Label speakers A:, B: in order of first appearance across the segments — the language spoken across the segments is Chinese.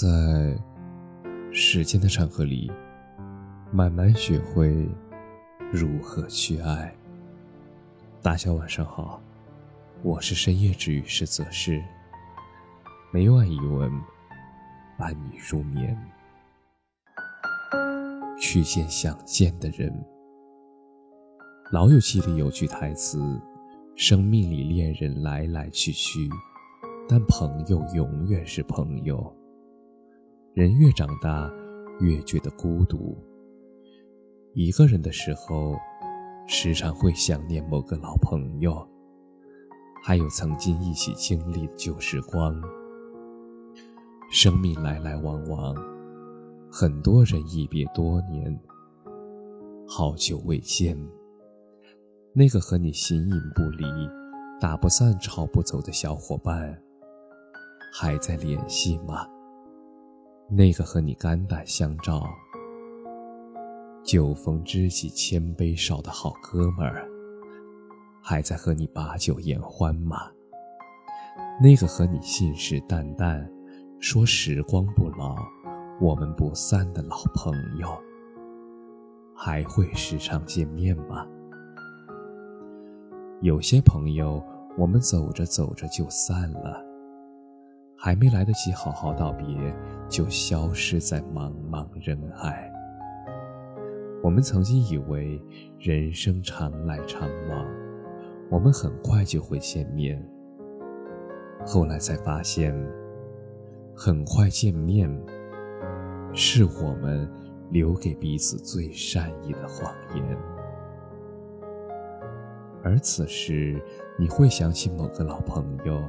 A: 在时间的长河里，慢慢学会如何去爱。大家晚上好，我是深夜治愈师泽世，每晚一文伴你入眠，去见想见的人。老友记里有句台词：“生命里恋人来来去去，但朋友永远是朋友。”人越长大，越觉得孤独。一个人的时候，时常会想念某个老朋友，还有曾经一起经历的旧时光。生命来来往往，很多人一别多年，好久未见。那个和你形影不离、打不散、吵不走的小伙伴，还在联系吗？那个和你肝胆相照、酒逢知己千杯少的好哥们儿，还在和你把酒言欢吗？那个和你信誓旦旦说时光不老、我们不散的老朋友，还会时常见面吗？有些朋友，我们走着走着就散了。还没来得及好好道别，就消失在茫茫人海。我们曾经以为人生常来常往，我们很快就会见面。后来才发现，很快见面是我们留给彼此最善意的谎言。而此时，你会想起某个老朋友。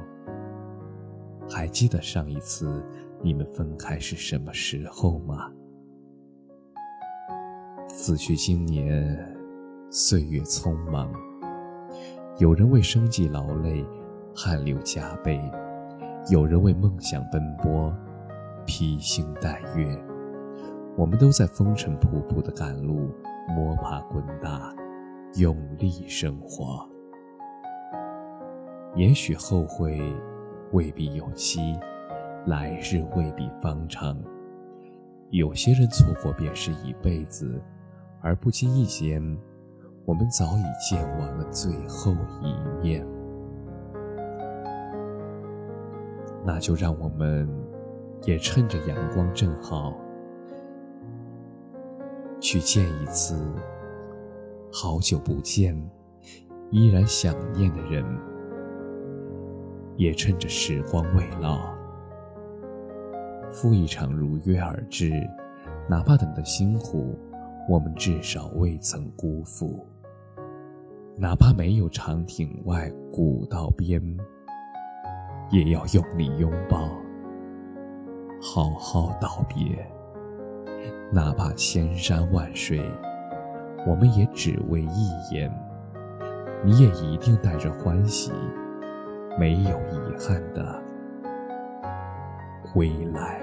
A: 还记得上一次你们分开是什么时候吗？此去经年，岁月匆忙。有人为生计劳累，汗流浃背；有人为梦想奔波，披星戴月。我们都在风尘仆仆的赶路，摸爬滚打，用力生活。也许后悔。未必有期，来日未必方长。有些人错过便是一辈子，而不经意间，我们早已见完了最后一面。那就让我们也趁着阳光正好，去见一次好久不见、依然想念的人。也趁着时光未老，赴一场如约而至。哪怕等得辛苦，我们至少未曾辜负。哪怕没有长亭外，古道边，也要用力拥抱，好好道别。哪怕千山万水，我们也只为一眼，你也一定带着欢喜。没有遗憾的归来。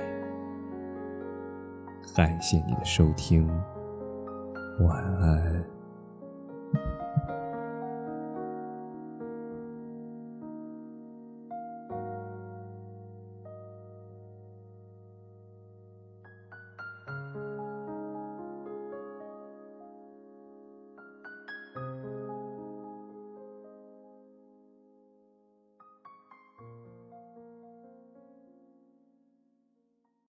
A: 感谢你的收听，晚安。